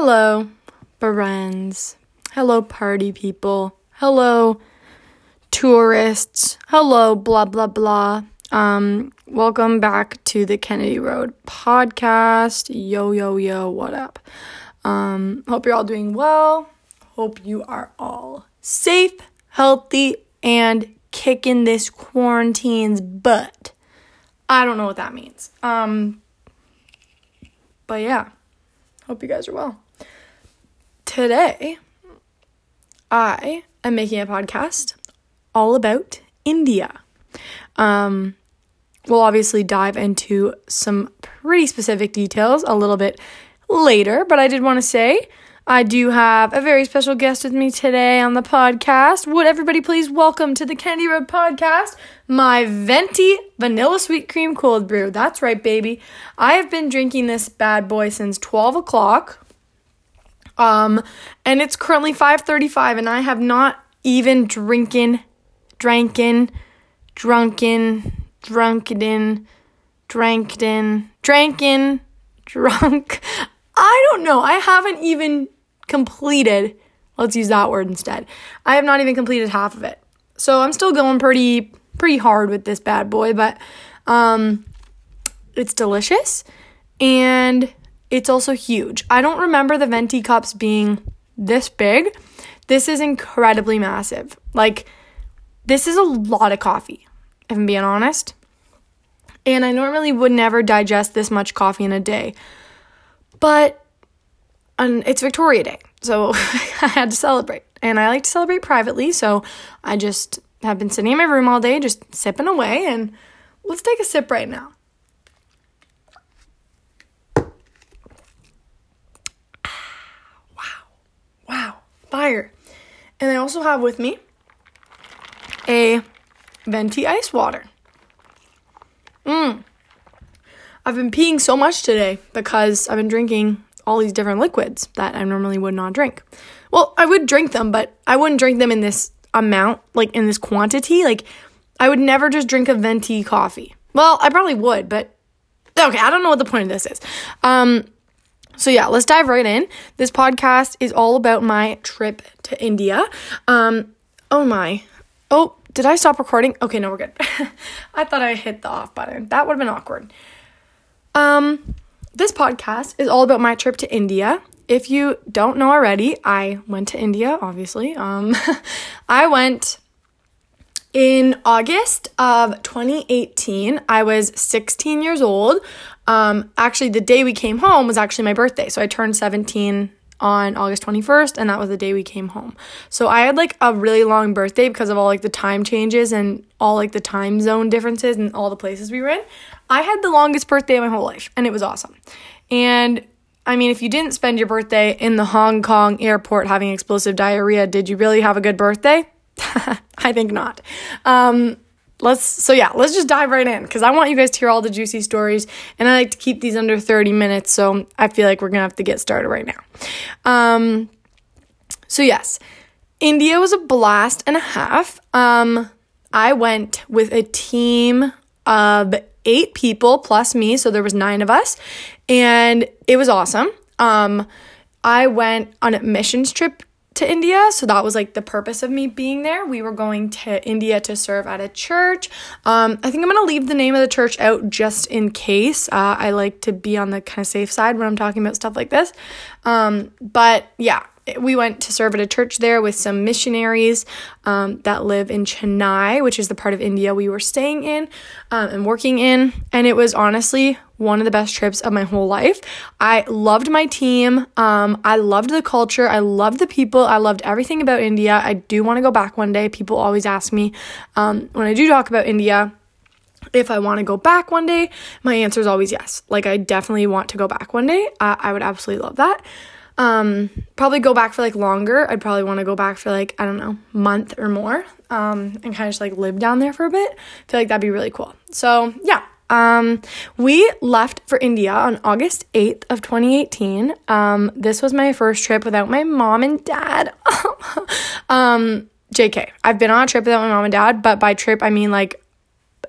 Hello, friends. Hello, party people. Hello, tourists. Hello, blah, blah, blah. Um, welcome back to the Kennedy Road podcast. Yo, yo, yo, what up? Um, hope you're all doing well. Hope you are all safe, healthy, and kicking this quarantine's butt. I don't know what that means. Um, but yeah, hope you guys are well. Today, I am making a podcast all about India. Um, we'll obviously dive into some pretty specific details a little bit later, but I did want to say I do have a very special guest with me today on the podcast. Would everybody please welcome to the Kennedy Road podcast my venti vanilla sweet cream cold brew. That's right, baby. I have been drinking this bad boy since 12 o'clock. Um, and it's currently 5:35, and I have not even drinking, drankin, drunken, drunken, drankin, drankin, drunk. I don't know. I haven't even completed, let's use that word instead. I have not even completed half of it. So I'm still going pretty pretty hard with this bad boy, but um it's delicious and it's also huge. I don't remember the venti cups being this big. This is incredibly massive. Like this is a lot of coffee, if I'm being honest. And I normally would never digest this much coffee in a day. But and it's Victoria Day, so I had to celebrate. And I like to celebrate privately, so I just have been sitting in my room all day, just sipping away. And let's take a sip right now. Fire. And I also have with me a venti ice water. Mmm. I've been peeing so much today because I've been drinking all these different liquids that I normally would not drink. Well, I would drink them, but I wouldn't drink them in this amount, like in this quantity. Like, I would never just drink a venti coffee. Well, I probably would, but okay, I don't know what the point of this is. Um, so yeah, let's dive right in. This podcast is all about my trip to India. Um, oh my. Oh, did I stop recording? Okay, no, we're good. I thought I hit the off button. That would have been awkward. Um, this podcast is all about my trip to India. If you don't know already, I went to India, obviously. Um, I went in August of 2018. I was 16 years old. Um, actually, the day we came home was actually my birthday. So I turned 17 on August 21st, and that was the day we came home. So I had like a really long birthday because of all like the time changes and all like the time zone differences and all the places we were in. I had the longest birthday of my whole life, and it was awesome. And I mean, if you didn't spend your birthday in the Hong Kong airport having explosive diarrhea, did you really have a good birthday? I think not. Um, let's so yeah, let's just dive right in because I want you guys to hear all the juicy stories, and I like to keep these under thirty minutes. So I feel like we're gonna have to get started right now. Um, so yes, India was a blast and a half. Um, I went with a team of eight people plus me, so there was nine of us, and it was awesome. Um, I went on a missions trip to India, so that was like the purpose of me being there. We were going to India to serve at a church. Um, I think I'm gonna leave the name of the church out just in case. Uh, I like to be on the kind of safe side when I'm talking about stuff like this. Um, but yeah, we went to serve at a church there with some missionaries um, that live in Chennai, which is the part of India we were staying in um, and working in. And it was honestly one of the best trips of my whole life. I loved my team. Um, I loved the culture. I loved the people. I loved everything about India. I do want to go back one day. People always ask me um, when I do talk about India if I want to go back one day, my answer is always yes. Like, I definitely want to go back one day. I, I would absolutely love that. Um, probably go back for like longer. I'd probably want to go back for like, I don't know, month or more. Um, and kind of just like live down there for a bit. I feel like that'd be really cool. So yeah. Um, we left for India on August 8th of 2018. Um, this was my first trip without my mom and dad. um, JK. I've been on a trip without my mom and dad, but by trip I mean like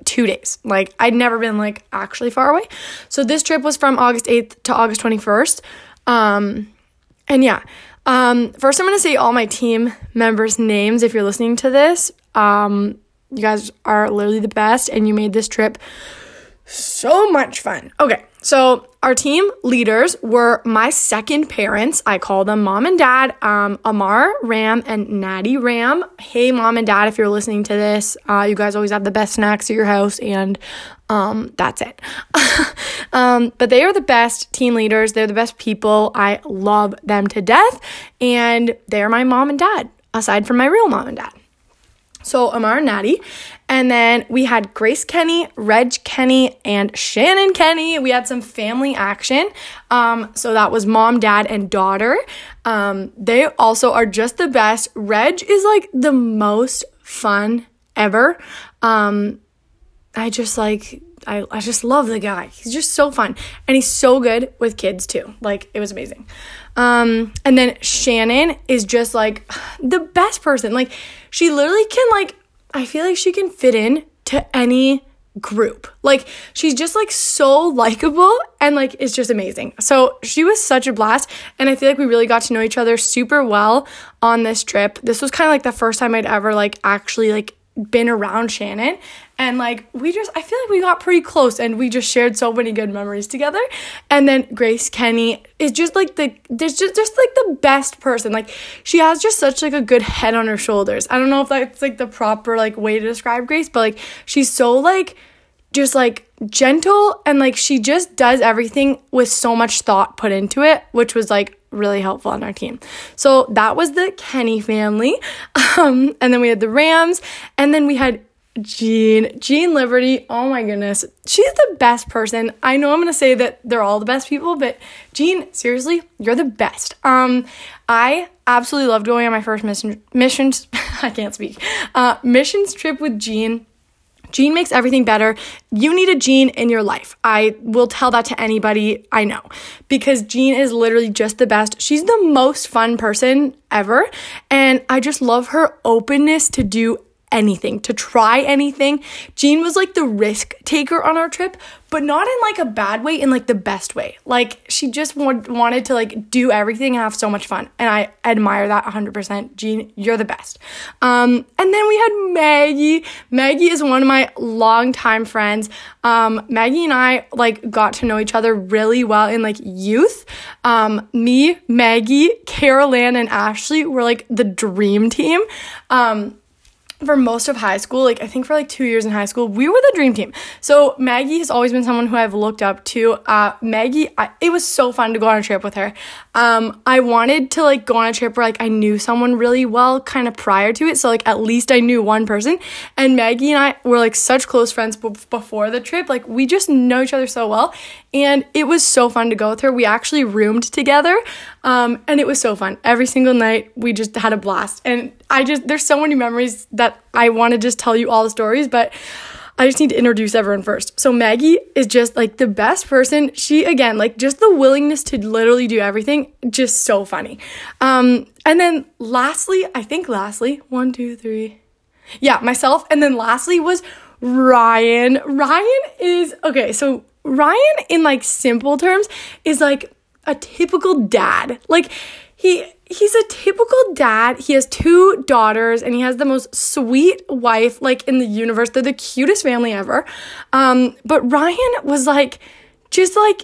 two days. Like I'd never been like actually far away. So this trip was from August 8th to August 21st. Um, and yeah, um, first I'm gonna say all my team members' names if you're listening to this. Um, you guys are literally the best, and you made this trip so much fun. Okay, so our team leaders were my second parents. I call them mom and dad, um, Amar Ram and Natty Ram. Hey, mom and dad, if you're listening to this, uh, you guys always have the best snacks at your house, and um, that's it. um, but they are the best team leaders. They're the best people. I love them to death, and they're my mom and dad, aside from my real mom and dad. So Amar and Natty. And then we had Grace Kenny, Reg Kenny, and Shannon Kenny. We had some family action. Um, so that was mom, dad, and daughter. Um, they also are just the best. Reg is like the most fun ever. Um, I just like I, I just love the guy. He's just so fun. And he's so good with kids too. Like it was amazing. Um, and then Shannon is just like the best person. Like she literally can like I feel like she can fit in to any group. Like she's just like so likable and like it's just amazing. So she was such a blast and I feel like we really got to know each other super well on this trip. This was kind of like the first time I'd ever like actually like been around Shannon and like we just I feel like we got pretty close and we just shared so many good memories together. And then Grace Kenny is just like the there's just just like the best person. Like she has just such like a good head on her shoulders. I don't know if that's like the proper like way to describe Grace, but like she's so like just like gentle and like she just does everything with so much thought put into it, which was like really helpful on our team. So that was the Kenny family. Um, and then we had the Rams, and then we had Jean, Jean Liberty. Oh my goodness. She's the best person. I know I'm going to say that they're all the best people, but Jean, seriously, you're the best. Um I absolutely loved going on my first mission missions I can't speak. Uh missions trip with Jean. Jean makes everything better. You need a Jean in your life. I will tell that to anybody I know because Jean is literally just the best. She's the most fun person ever. And I just love her openness to do anything, to try anything. Jean was like the risk taker on our trip, but not in like a bad way, in like the best way. Like she just wanted to like do everything and have so much fun. And I admire that 100%. Jean, you're the best. Um, and then we had Maggie. Maggie is one of my longtime friends. Um, Maggie and I like got to know each other really well in like youth. Um, me, Maggie, Carol Ann, and Ashley were like the dream team. Um, for most of high school, like I think for like two years in high school, we were the dream team. So Maggie has always been someone who I've looked up to. Uh, Maggie, I, it was so fun to go on a trip with her. Um, I wanted to like go on a trip where like I knew someone really well kind of prior to it. So like at least I knew one person. And Maggie and I were like such close friends b- before the trip. Like we just know each other so well. And it was so fun to go with her. We actually roomed together. Um, and it was so fun. Every single night we just had a blast. And I just, there's so many memories that I want to just tell you all the stories, but I just need to introduce everyone first. So Maggie is just like the best person. She again, like just the willingness to literally do everything, just so funny. Um, and then lastly, I think lastly, one, two, three. Yeah, myself. And then lastly was Ryan. Ryan is okay, so Ryan in like simple terms is like a typical dad. Like he he's a typical dad. He has two daughters and he has the most sweet wife like in the universe. They're the cutest family ever. Um, but Ryan was like just like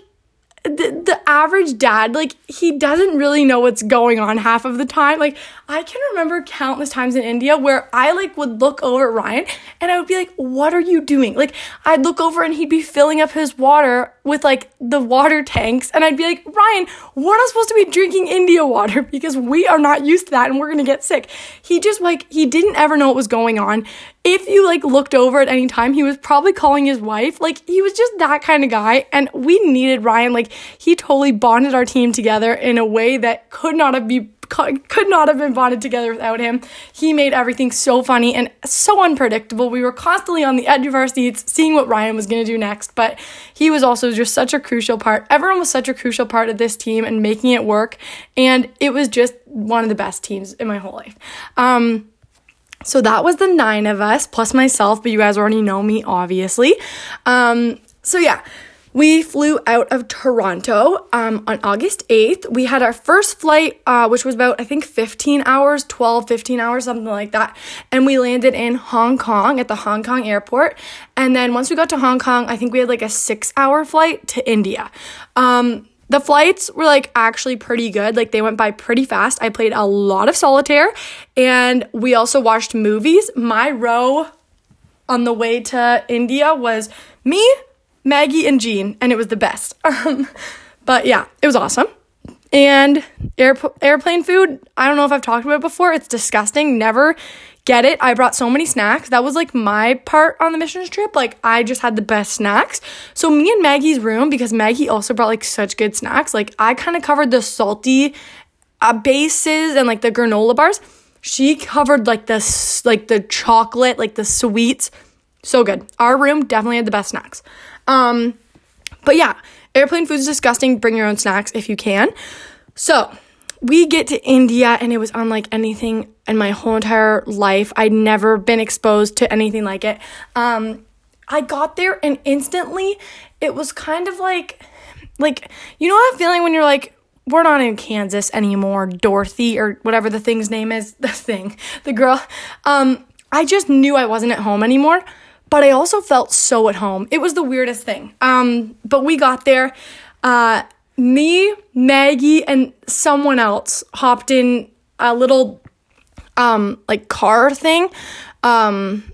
the, the average dad, like, he doesn't really know what's going on half of the time. Like, I can remember countless times in India where I, like, would look over at Ryan and I would be like, what are you doing? Like, I'd look over and he'd be filling up his water with, like, the water tanks. And I'd be like, Ryan, we're not supposed to be drinking India water because we are not used to that and we're gonna get sick. He just, like, he didn't ever know what was going on if you like looked over at any time, he was probably calling his wife. Like he was just that kind of guy. And we needed Ryan. Like he totally bonded our team together in a way that could not have be could not have been bonded together without him. He made everything so funny and so unpredictable. We were constantly on the edge of our seats, seeing what Ryan was going to do next. But he was also just such a crucial part. Everyone was such a crucial part of this team and making it work. And it was just one of the best teams in my whole life. Um, so that was the nine of us plus myself, but you guys already know me, obviously. Um, so yeah, we flew out of Toronto um, on August 8th. We had our first flight, uh, which was about, I think, 15 hours, 12, 15 hours, something like that. And we landed in Hong Kong at the Hong Kong airport. And then once we got to Hong Kong, I think we had like a six hour flight to India. Um, the flights were like actually pretty good. Like they went by pretty fast. I played a lot of solitaire and we also watched movies. My row on the way to India was me, Maggie and Jean, and it was the best. Um, but yeah, it was awesome. And air, airplane food, I don't know if I've talked about it before. It's disgusting. Never get it. I brought so many snacks. That was like my part on the missions trip. Like I just had the best snacks. So me and Maggie's room, because Maggie also brought like such good snacks, like I kind of covered the salty uh, bases and like the granola bars. She covered like the like the chocolate, like the sweets. So good. Our room definitely had the best snacks. Um, but yeah, airplane food is disgusting. Bring your own snacks if you can. So we get to India and it was unlike anything in my whole entire life. I'd never been exposed to anything like it. Um, I got there and instantly it was kind of like, like, you know that feeling when you're like, we're not in Kansas anymore, Dorothy or whatever the thing's name is, the thing, the girl. Um, I just knew I wasn't at home anymore but I also felt so at home. It was the weirdest thing. Um, but we got there. Uh, me, Maggie, and someone else hopped in a little um, like car thing. Um,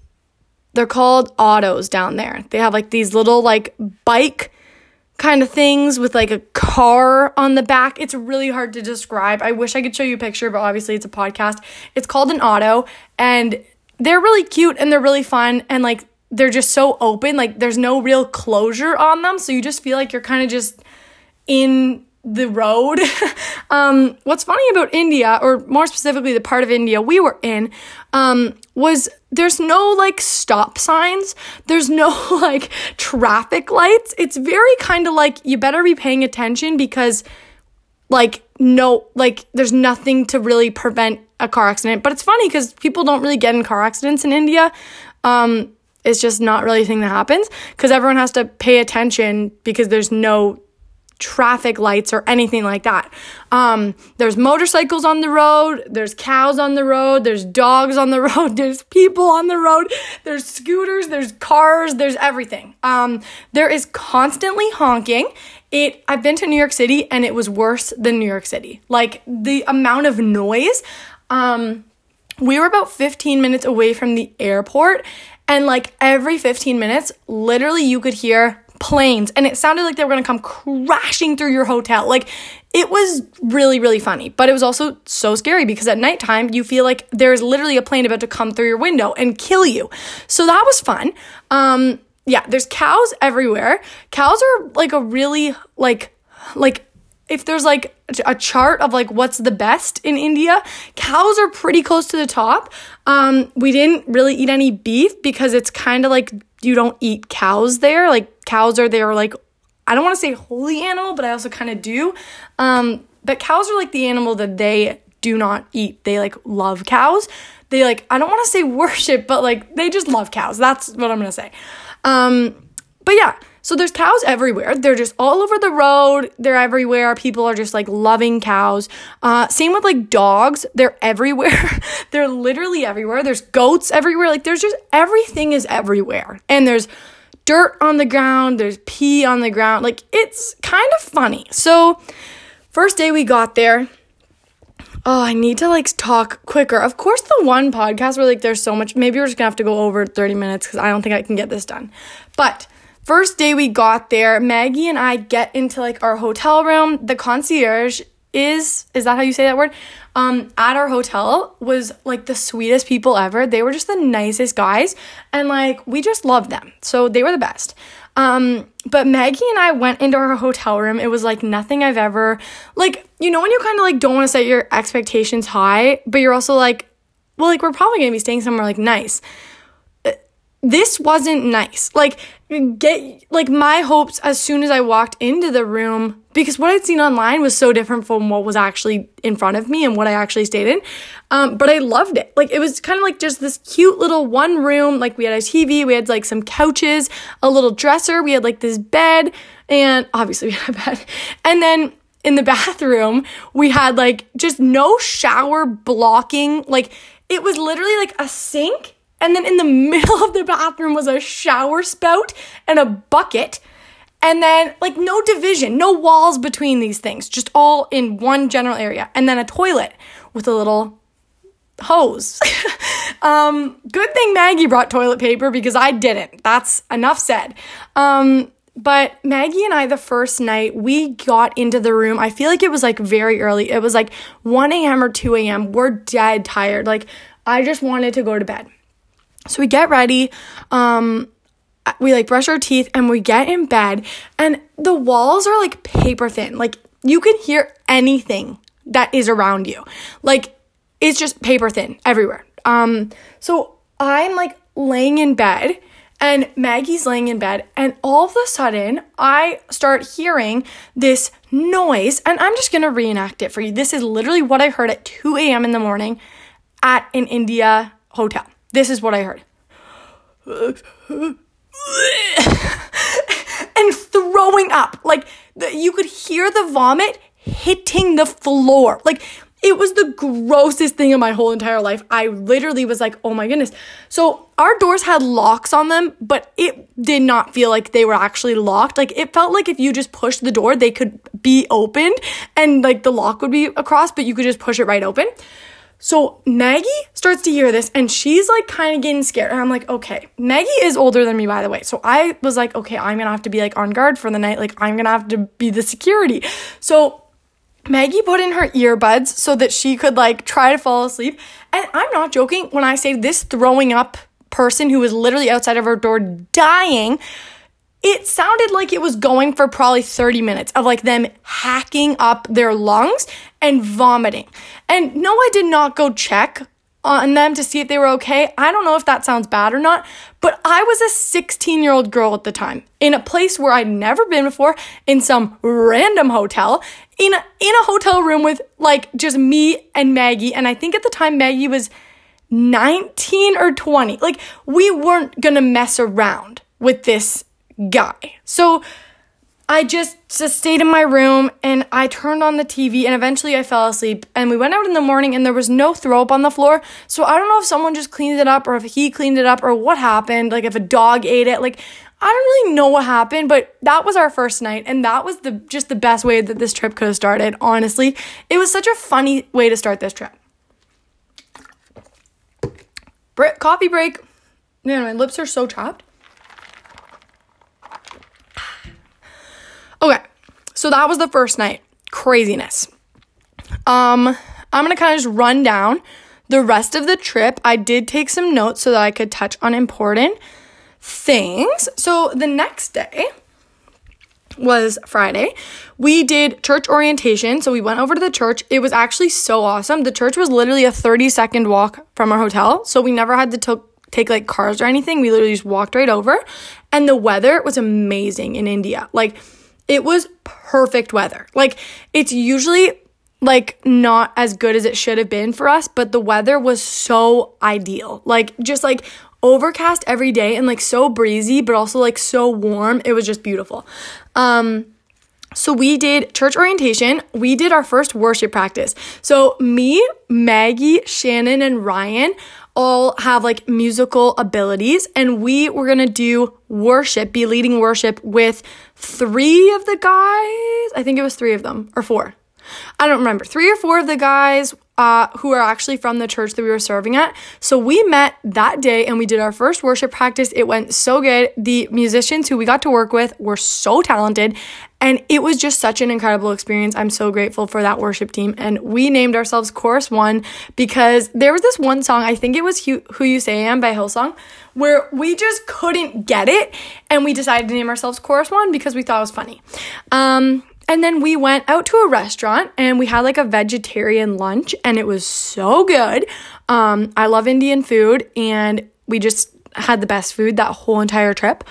they're called autos down there. They have like these little like bike kind of things with like a car on the back. It's really hard to describe. I wish I could show you a picture, but obviously it's a podcast. It's called an auto and they're really cute and they're really fun and like they're just so open like there's no real closure on them so you just feel like you're kind of just in the road. Um, what's funny about india or more specifically the part of india we were in um, was there's no like stop signs. There's no like traffic lights. It's very kind of like you better be paying attention because like no like there's nothing to really prevent a car accident. But it's funny because people don't really get in car accidents in india. Um, it's just not really a thing that happens because everyone has to pay attention because there's no traffic lights or anything like that. Um, there's motorcycles on the road, there's cows on the road, there's dogs on the road, there's people on the road, there's scooters, there's cars, there's everything. Um, there is constantly honking. It I've been to New York City and it was worse than New York City. Like the amount of noise. Um, we were about 15 minutes away from the airport and like every 15 minutes, literally you could hear planes and it sounded like they were going to come crashing through your hotel. Like it was really really funny, but it was also so scary because at nighttime you feel like there's literally a plane about to come through your window and kill you. So that was fun. Um yeah, there's cows everywhere. Cows are like a really like like if there's like a chart of like what's the best in India, cows are pretty close to the top. Um, we didn't really eat any beef because it's kind of like you don't eat cows there. Like cows are there like I don't want to say holy animal, but I also kind of do. Um, but cows are like the animal that they do not eat. They like love cows. They like I don't want to say worship, but like they just love cows. That's what I'm gonna say. Um, but yeah, so there's cows everywhere. They're just all over the road. They're everywhere. People are just like loving cows. Uh, same with like dogs. They're everywhere. they're literally everywhere. There's goats everywhere. Like there's just everything is everywhere. And there's dirt on the ground. There's pee on the ground. Like it's kind of funny. So first day we got there. Oh, I need to like talk quicker. Of course, the one podcast where like there's so much. Maybe we're just gonna have to go over 30 minutes because I don't think I can get this done. But First day we got there, Maggie and I get into like our hotel room. The concierge is is that how you say that word? Um at our hotel was like the sweetest people ever. They were just the nicest guys and like we just loved them. So they were the best. Um but Maggie and I went into our hotel room. It was like nothing I've ever like you know when you kind of like don't want to set your expectations high, but you're also like well like we're probably to be staying somewhere like nice this wasn't nice. Like, get, like, my hopes as soon as I walked into the room, because what I'd seen online was so different from what was actually in front of me and what I actually stayed in. Um, but I loved it. Like, it was kind of like just this cute little one room. Like, we had a TV, we had like some couches, a little dresser, we had like this bed. And obviously we had a bed. And then in the bathroom, we had like just no shower blocking. Like it was literally like a sink. And then in the middle of the bathroom was a shower spout and a bucket. And then, like, no division, no walls between these things, just all in one general area. And then a toilet with a little hose. um, good thing Maggie brought toilet paper because I didn't. That's enough said. Um, but Maggie and I, the first night we got into the room, I feel like it was like very early. It was like 1 a.m. or 2 a.m. We're dead tired. Like, I just wanted to go to bed. So we get ready. Um, we like brush our teeth and we get in bed and the walls are like paper thin. Like you can hear anything that is around you. Like it's just paper thin everywhere. Um so I'm like laying in bed and Maggie's laying in bed and all of a sudden I start hearing this noise and I'm just going to reenact it for you. This is literally what I heard at 2 a.m. in the morning at an India hotel. This is what I heard. and throwing up. Like you could hear the vomit hitting the floor. Like it was the grossest thing in my whole entire life. I literally was like, oh my goodness. So our doors had locks on them, but it did not feel like they were actually locked. Like it felt like if you just pushed the door, they could be opened and like the lock would be across, but you could just push it right open. So Maggie starts to hear this and she's like kind of getting scared. And I'm like, okay, Maggie is older than me, by the way. So I was like, okay, I'm gonna have to be like on guard for the night. Like, I'm gonna have to be the security. So Maggie put in her earbuds so that she could like try to fall asleep. And I'm not joking when I say this throwing up person who was literally outside of her door dying it sounded like it was going for probably 30 minutes of like them hacking up their lungs and vomiting. And no, I did not go check on them to see if they were okay. I don't know if that sounds bad or not, but I was a 16 year old girl at the time in a place where I'd never been before, in some random hotel, in a, in a hotel room with like just me and Maggie. And I think at the time Maggie was 19 or 20. Like we weren't gonna mess around with this guy. So I just, just stayed in my room and I turned on the TV and eventually I fell asleep. And we went out in the morning and there was no throw up on the floor. So I don't know if someone just cleaned it up or if he cleaned it up or what happened. Like if a dog ate it. Like I don't really know what happened, but that was our first night and that was the just the best way that this trip could have started, honestly. It was such a funny way to start this trip. Coffee break. Man, my lips are so chapped. Okay, so that was the first night. Craziness. Um, I'm gonna kind of just run down the rest of the trip. I did take some notes so that I could touch on important things. So the next day was Friday. We did church orientation. So we went over to the church. It was actually so awesome. The church was literally a 30 second walk from our hotel. So we never had to t- take like cars or anything. We literally just walked right over. And the weather was amazing in India. Like, it was perfect weather. Like, it's usually like not as good as it should have been for us, but the weather was so ideal. Like, just like overcast every day and like so breezy, but also like so warm. It was just beautiful. Um, so we did church orientation. We did our first worship practice. So me, Maggie, Shannon, and Ryan all have like musical abilities and we were to do worship, be leading worship with three of the guys. I think it was 3 of them or 4. I don't remember. 3 or 4 of the guys uh, who are actually from the church that we were serving at. So we met that day and we did our first worship practice. It went so good. The musicians who we got to work with were so talented and it was just such an incredible experience. I'm so grateful for that worship team. And we named ourselves Chorus One because there was this one song, I think it was Who, You Say I Am by Hillsong, where we just couldn't get it. And we decided to name ourselves Chorus One because we thought it was funny. Um, and then we went out to a restaurant and we had like a vegetarian lunch and it was so good. Um, I love Indian food and we just had the best food that whole entire trip.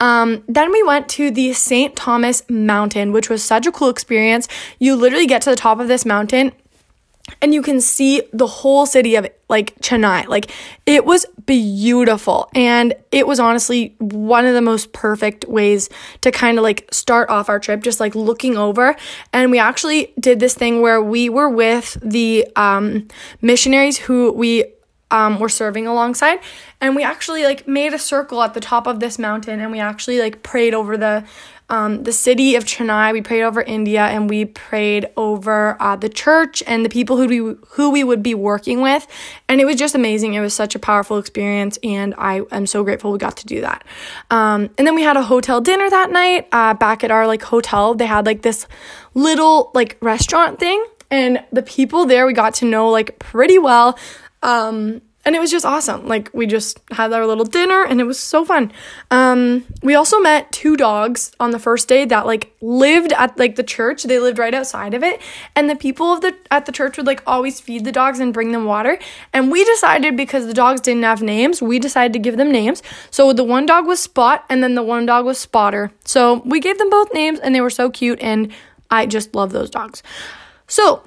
Um, then we went to the St. Thomas Mountain, which was such a cool experience. You literally get to the top of this mountain and you can see the whole city of like Chennai. Like it was beautiful and it was honestly one of the most perfect ways to kind of like start off our trip just like looking over and we actually did this thing where we were with the um, missionaries who we um, were serving alongside and we actually like made a circle at the top of this mountain and we actually like prayed over the um, the city of Chennai. We prayed over India, and we prayed over uh, the church and the people who we who we would be working with. And it was just amazing. It was such a powerful experience, and I am so grateful we got to do that. Um, and then we had a hotel dinner that night uh, back at our like hotel. They had like this little like restaurant thing, and the people there we got to know like pretty well. Um, and it was just awesome. Like we just had our little dinner and it was so fun. Um, we also met two dogs on the first day that like lived at like the church. They lived right outside of it, and the people of the at the church would like always feed the dogs and bring them water. And we decided because the dogs didn't have names, we decided to give them names. So the one dog was Spot, and then the one dog was Spotter. So we gave them both names, and they were so cute, and I just love those dogs. So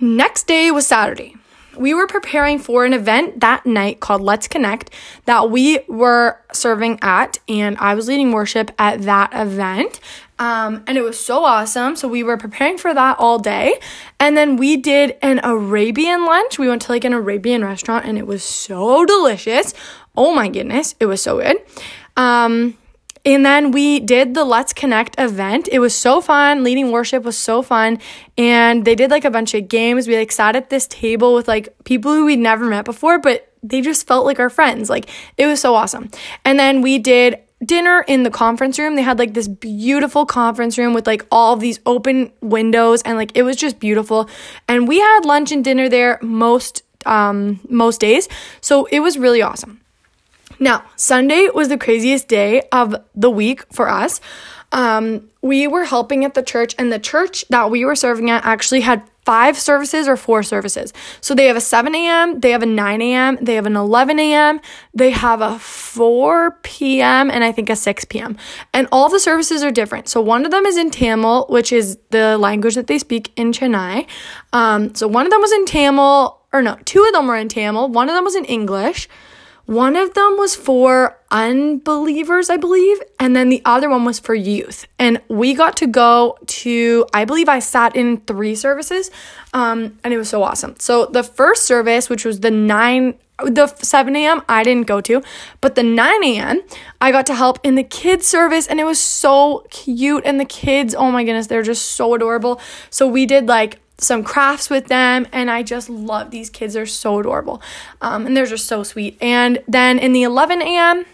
next day was Saturday we were preparing for an event that night called Let's Connect that we were serving at, and I was leading worship at that event. Um, and it was so awesome. So we were preparing for that all day. And then we did an Arabian lunch. We went to like an Arabian restaurant and it was so delicious. Oh my goodness, it was so good. Um, and then we did the Let's Connect event. It was so fun. Leading worship was so fun. And they did like a bunch of games. We like sat at this table with like people who we'd never met before, but they just felt like our friends. Like it was so awesome. And then we did dinner in the conference room. They had like this beautiful conference room with like all of these open windows and like it was just beautiful. And we had lunch and dinner there most um most days. So it was really awesome. Now, Sunday was the craziest day of the week for us. Um, we were helping at the church, and the church that we were serving at actually had five services or four services. So they have a 7 a.m., they have a 9 a.m., they have an 11 a.m., they have a 4 p.m., and I think a 6 p.m. And all the services are different. So one of them is in Tamil, which is the language that they speak in Chennai. Um, so one of them was in Tamil, or no, two of them were in Tamil, one of them was in English. One of them was for unbelievers, I believe, and then the other one was for youth. And we got to go to, I believe I sat in three services, um, and it was so awesome. So the first service, which was the 9 the 7 a.m. I didn't go to, but the 9 a.m. I got to help in the kids service and it was so cute. And the kids, oh my goodness, they're just so adorable. So we did like some crafts with them and i just love these kids they're so adorable. Um, and they're just so sweet. And then in the 11 a.m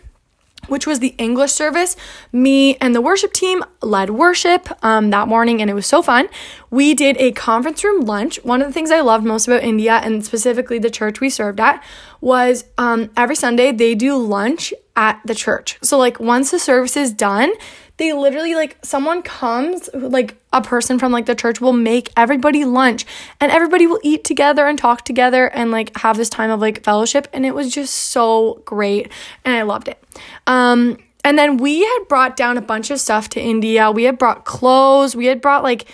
which was the english service me and the worship team led worship um, that morning and it was so fun. We did a conference room lunch. One of the things i loved most about india and specifically the church we served at was um, every sunday they do lunch at the church. So like once the service is done they literally like someone comes like a person from like the church will make everybody lunch and everybody will eat together and talk together and like have this time of like fellowship and it was just so great and I loved it. Um and then we had brought down a bunch of stuff to India. We had brought clothes, we had brought like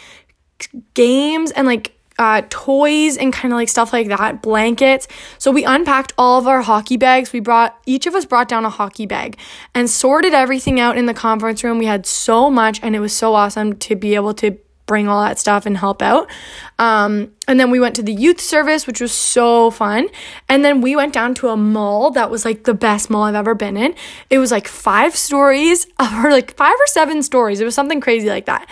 games and like uh, toys and kind of like stuff like that, blankets. So we unpacked all of our hockey bags. We brought, each of us brought down a hockey bag and sorted everything out in the conference room. We had so much and it was so awesome to be able to bring all that stuff and help out. Um, and then we went to the youth service, which was so fun. And then we went down to a mall that was like the best mall I've ever been in. It was like five stories, or like five or seven stories. It was something crazy like that.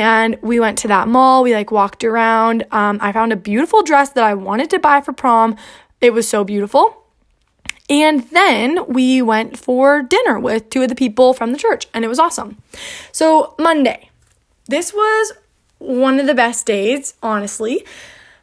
And we went to that mall. We like walked around. Um, I found a beautiful dress that I wanted to buy for prom. It was so beautiful. And then we went for dinner with two of the people from the church, and it was awesome. So, Monday. This was one of the best days, honestly.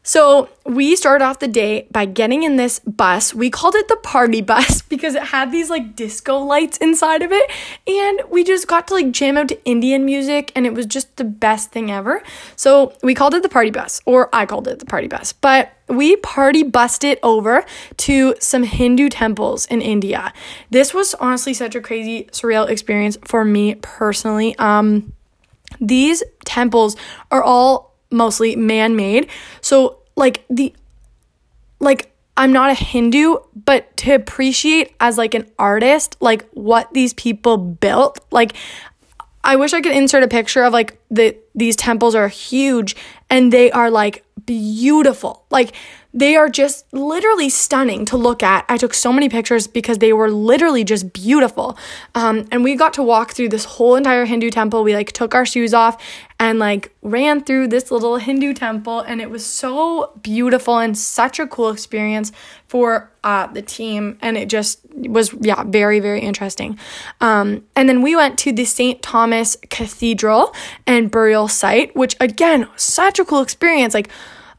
So we started off the day by getting in this bus. We called it the party bus because it had these like disco lights inside of it. And we just got to like jam out to Indian music and it was just the best thing ever. So we called it the party bus, or I called it the party bus. But we party bussed it over to some Hindu temples in India. This was honestly such a crazy, surreal experience for me personally. Um, these temples are all mostly man made. So, like the like I'm not a Hindu, but to appreciate as like an artist, like what these people built, like I wish I could insert a picture of like the these temples are huge and they are like beautiful. Like they are just literally stunning to look at. I took so many pictures because they were literally just beautiful. Um, and we got to walk through this whole entire Hindu temple. We like took our shoes off and like ran through this little Hindu temple, and it was so beautiful and such a cool experience for uh, the team. And it just was, yeah, very, very interesting. Um, and then we went to the St. Thomas Cathedral and burial site, which again, such a cool experience. Like,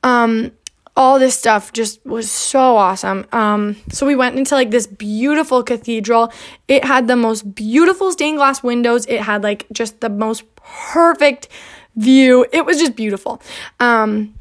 um, all this stuff just was so awesome. Um, so we went into like this beautiful cathedral. It had the most beautiful stained glass windows. It had like just the most perfect view. It was just beautiful. Um,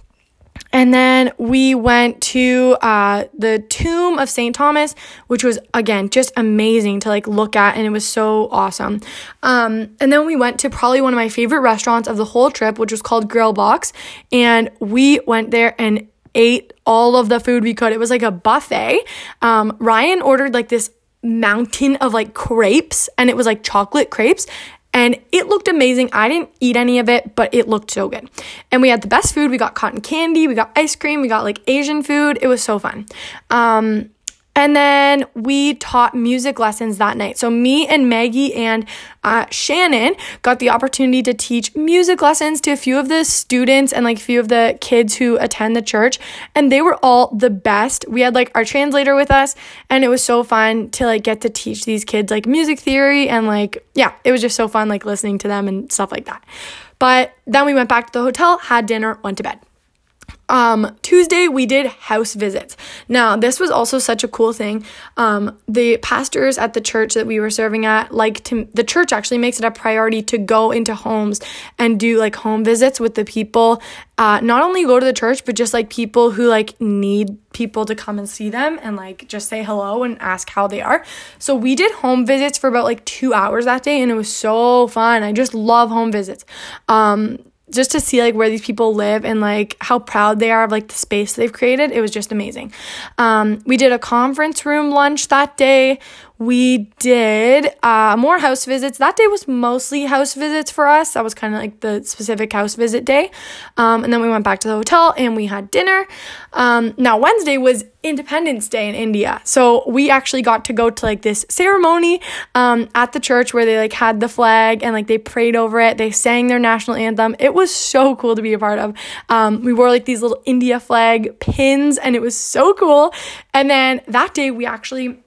and then we went to uh, the tomb of St. Thomas, which was again just amazing to like look at, and it was so awesome. Um, and then we went to probably one of my favorite restaurants of the whole trip, which was called Grill Box, and we went there and ate all of the food we could. It was like a buffet. Um, Ryan ordered like this mountain of like crepes, and it was like chocolate crepes and it looked amazing. I didn't eat any of it, but it looked so good. And we had the best food. We got cotton candy, we got ice cream, we got like Asian food. It was so fun. Um, and then we taught music lessons that night. So, me and Maggie and uh, Shannon got the opportunity to teach music lessons to a few of the students and like a few of the kids who attend the church. And they were all the best. We had like our translator with us, and it was so fun to like get to teach these kids like music theory. And like, yeah, it was just so fun like listening to them and stuff like that. But then we went back to the hotel, had dinner, went to bed. Um, Tuesday, we did house visits. Now, this was also such a cool thing. Um, the pastors at the church that we were serving at, like to, the church actually makes it a priority to go into homes and do like home visits with the people. Uh, not only go to the church, but just like people who like need people to come and see them and like just say hello and ask how they are. So we did home visits for about like two hours that day, and it was so fun. I just love home visits. Um, just to see like where these people live and like how proud they are of like the space they've created it was just amazing. Um, we did a conference room lunch that day we did uh, more house visits. That day was mostly house visits for us. That was kind of like the specific house visit day. Um, and then we went back to the hotel and we had dinner. Um, now, Wednesday was Independence Day in India. So we actually got to go to like this ceremony um, at the church where they like had the flag and like they prayed over it. They sang their national anthem. It was so cool to be a part of. Um, we wore like these little India flag pins and it was so cool. And then that day we actually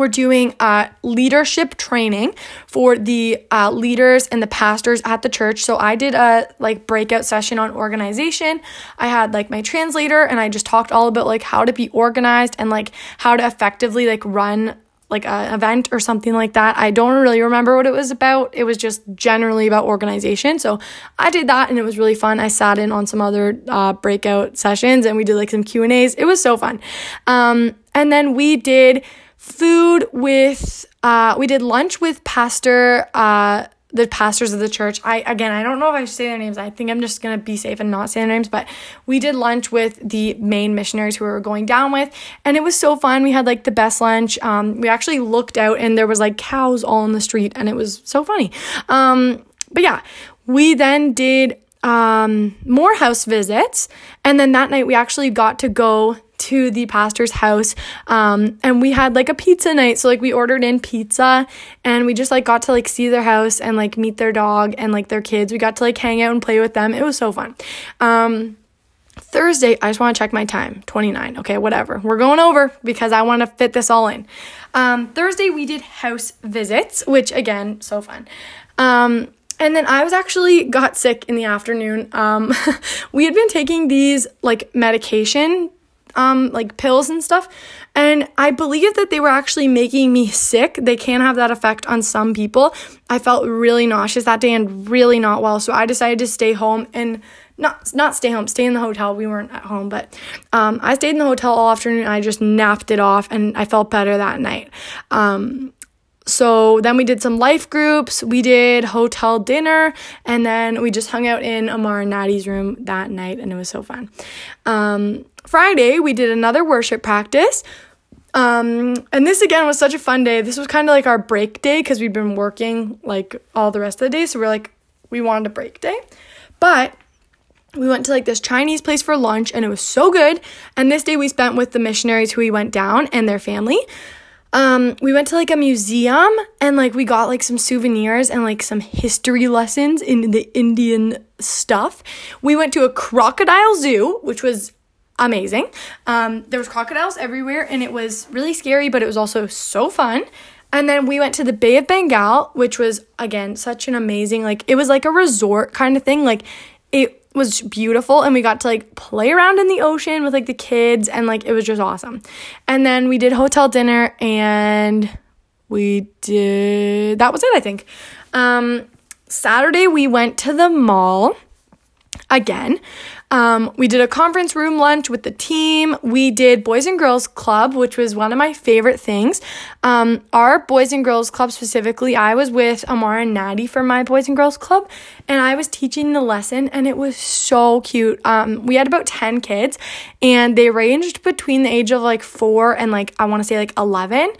we're doing uh, leadership training for the uh, leaders and the pastors at the church. So I did a like breakout session on organization. I had like my translator and I just talked all about like how to be organized and like how to effectively like run like an event or something like that. I don't really remember what it was about. It was just generally about organization. So I did that and it was really fun. I sat in on some other uh, breakout sessions and we did like some Q and A's. It was so fun. Um, and then we did food with uh we did lunch with pastor uh the pastors of the church. I again, I don't know if I should say their names. I think I'm just gonna be safe and not say their names. But we did lunch with the main missionaries who we were going down with, and it was so fun. We had like the best lunch. Um, we actually looked out and there was like cows all in the street, and it was so funny. Um, but yeah, we then did um more house visits, and then that night we actually got to go to the pastor's house um, and we had like a pizza night so like we ordered in pizza and we just like got to like see their house and like meet their dog and like their kids we got to like hang out and play with them it was so fun um, Thursday, I just want to check my time 29. Okay, whatever. We're going over because I want to fit this all in. Um, Thursday, we did house visits, which again, so fun. Um, and then I was actually got sick in the afternoon. Um, we had been taking these like medication um like pills and stuff. And i believe that they were actually making me sick. They can have that effect on some people. I felt really nauseous that day and really not well. So i decided to stay home and not not stay home stay in the hotel. We weren't at home but um, i stayed in the hotel all afternoon i just napped it off and i felt better that night. Um, so then we did some life groups, we did hotel dinner, and then we just hung out in Amar and Natty's room that night, and it was so fun. Um, Friday, we did another worship practice. Um, and this again was such a fun day. This was kind of like our break day because we've been working like all the rest of the day. So we're like, we wanted a break day. But we went to like this Chinese place for lunch and it was so good. And this day we spent with the missionaries who we went down and their family. Um, we went to like a museum and like we got like some souvenirs and like some history lessons in the Indian stuff. We went to a crocodile zoo, which was amazing. Um, there was crocodiles everywhere and it was really scary, but it was also so fun. And then we went to the Bay of Bengal, which was again such an amazing like it was like a resort kind of thing. Like it was beautiful and we got to like play around in the ocean with like the kids and like it was just awesome. And then we did hotel dinner and we did that was it I think. Um Saturday we went to the mall again. Um, we did a conference room lunch with the team. We did Boys and Girls Club, which was one of my favorite things. Um, our Boys and Girls Club specifically, I was with Amara and Natty for my Boys and Girls Club, and I was teaching the lesson, and it was so cute. Um, we had about 10 kids, and they ranged between the age of like four and like, I want to say like 11.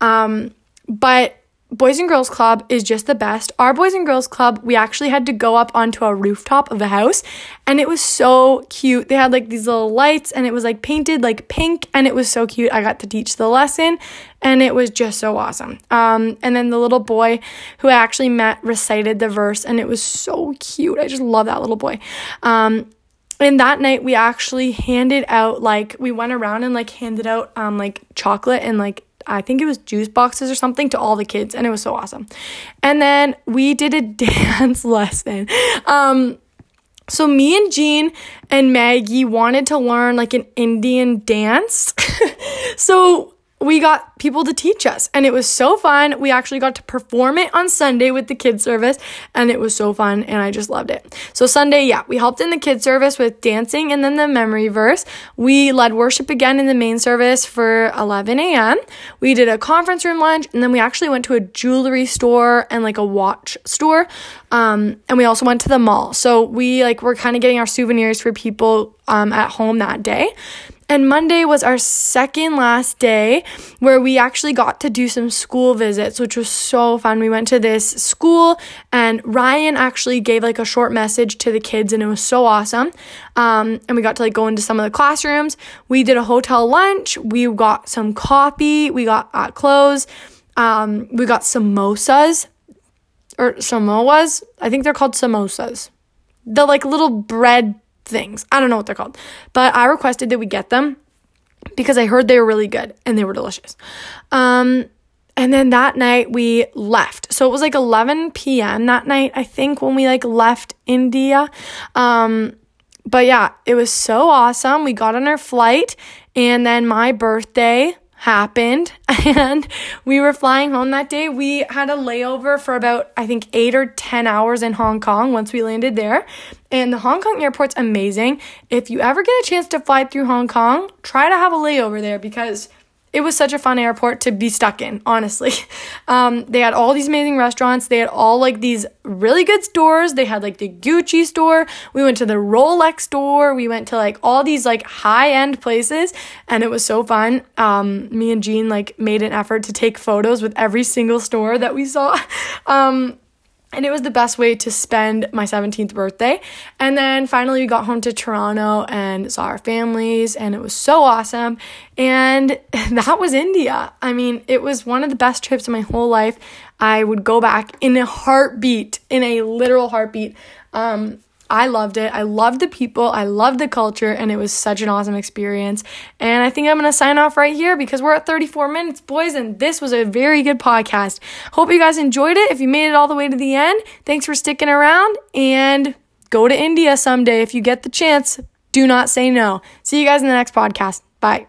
Um, but Boys and Girls Club is just the best. Our Boys and Girls Club, we actually had to go up onto a rooftop of a house and it was so cute. They had like these little lights and it was like painted like pink and it was so cute. I got to teach the lesson and it was just so awesome. Um, and then the little boy who I actually met recited the verse and it was so cute. I just love that little boy. Um, and that night we actually handed out like we went around and like handed out um like chocolate and like I think it was juice boxes or something to all the kids, and it was so awesome. And then we did a dance lesson. Um, so me and Jean and Maggie wanted to learn like an Indian dance. so we got people to teach us and it was so fun. We actually got to perform it on Sunday with the kids service and it was so fun and I just loved it. So Sunday, yeah, we helped in the kids service with dancing and then the memory verse. We led worship again in the main service for 11 a.m. We did a conference room lunch and then we actually went to a jewelry store and like a watch store. Um, and we also went to the mall. So we like were kind of getting our souvenirs for people um, at home that day. And Monday was our second last day where we actually got to do some school visits, which was so fun. We went to this school and Ryan actually gave like a short message to the kids and it was so awesome. Um, and we got to like go into some of the classrooms. We did a hotel lunch. We got some coffee. We got uh, clothes. Um, we got samosas or samoas. I think they're called samosas. The like little bread things. I don't know what they're called. But I requested that we get them because I heard they were really good and they were delicious. Um, and then that night we left. So it was like 11 p.m. that night, I think, when we like left India. Um, but yeah, it was so awesome. We got on our flight and then my birthday happened and we were flying home that day. We had a layover for about, I think, eight or 10 hours in Hong Kong once we landed there. And the Hong Kong airport's amazing. If you ever get a chance to fly through Hong Kong, try to have a layover there because it was such a fun airport to be stuck in, honestly. Um, they had all these amazing restaurants. They had all like these really good stores. They had like the Gucci store. We went to the Rolex store. We went to like all these like high end places and it was so fun. Um, me and Jean like made an effort to take photos with every single store that we saw. Um, and it was the best way to spend my 17th birthday. And then finally, we got home to Toronto and saw our families, and it was so awesome. And that was India. I mean, it was one of the best trips of my whole life. I would go back in a heartbeat, in a literal heartbeat. Um, I loved it. I loved the people. I loved the culture, and it was such an awesome experience. And I think I'm going to sign off right here because we're at 34 minutes, boys, and this was a very good podcast. Hope you guys enjoyed it. If you made it all the way to the end, thanks for sticking around and go to India someday if you get the chance. Do not say no. See you guys in the next podcast. Bye.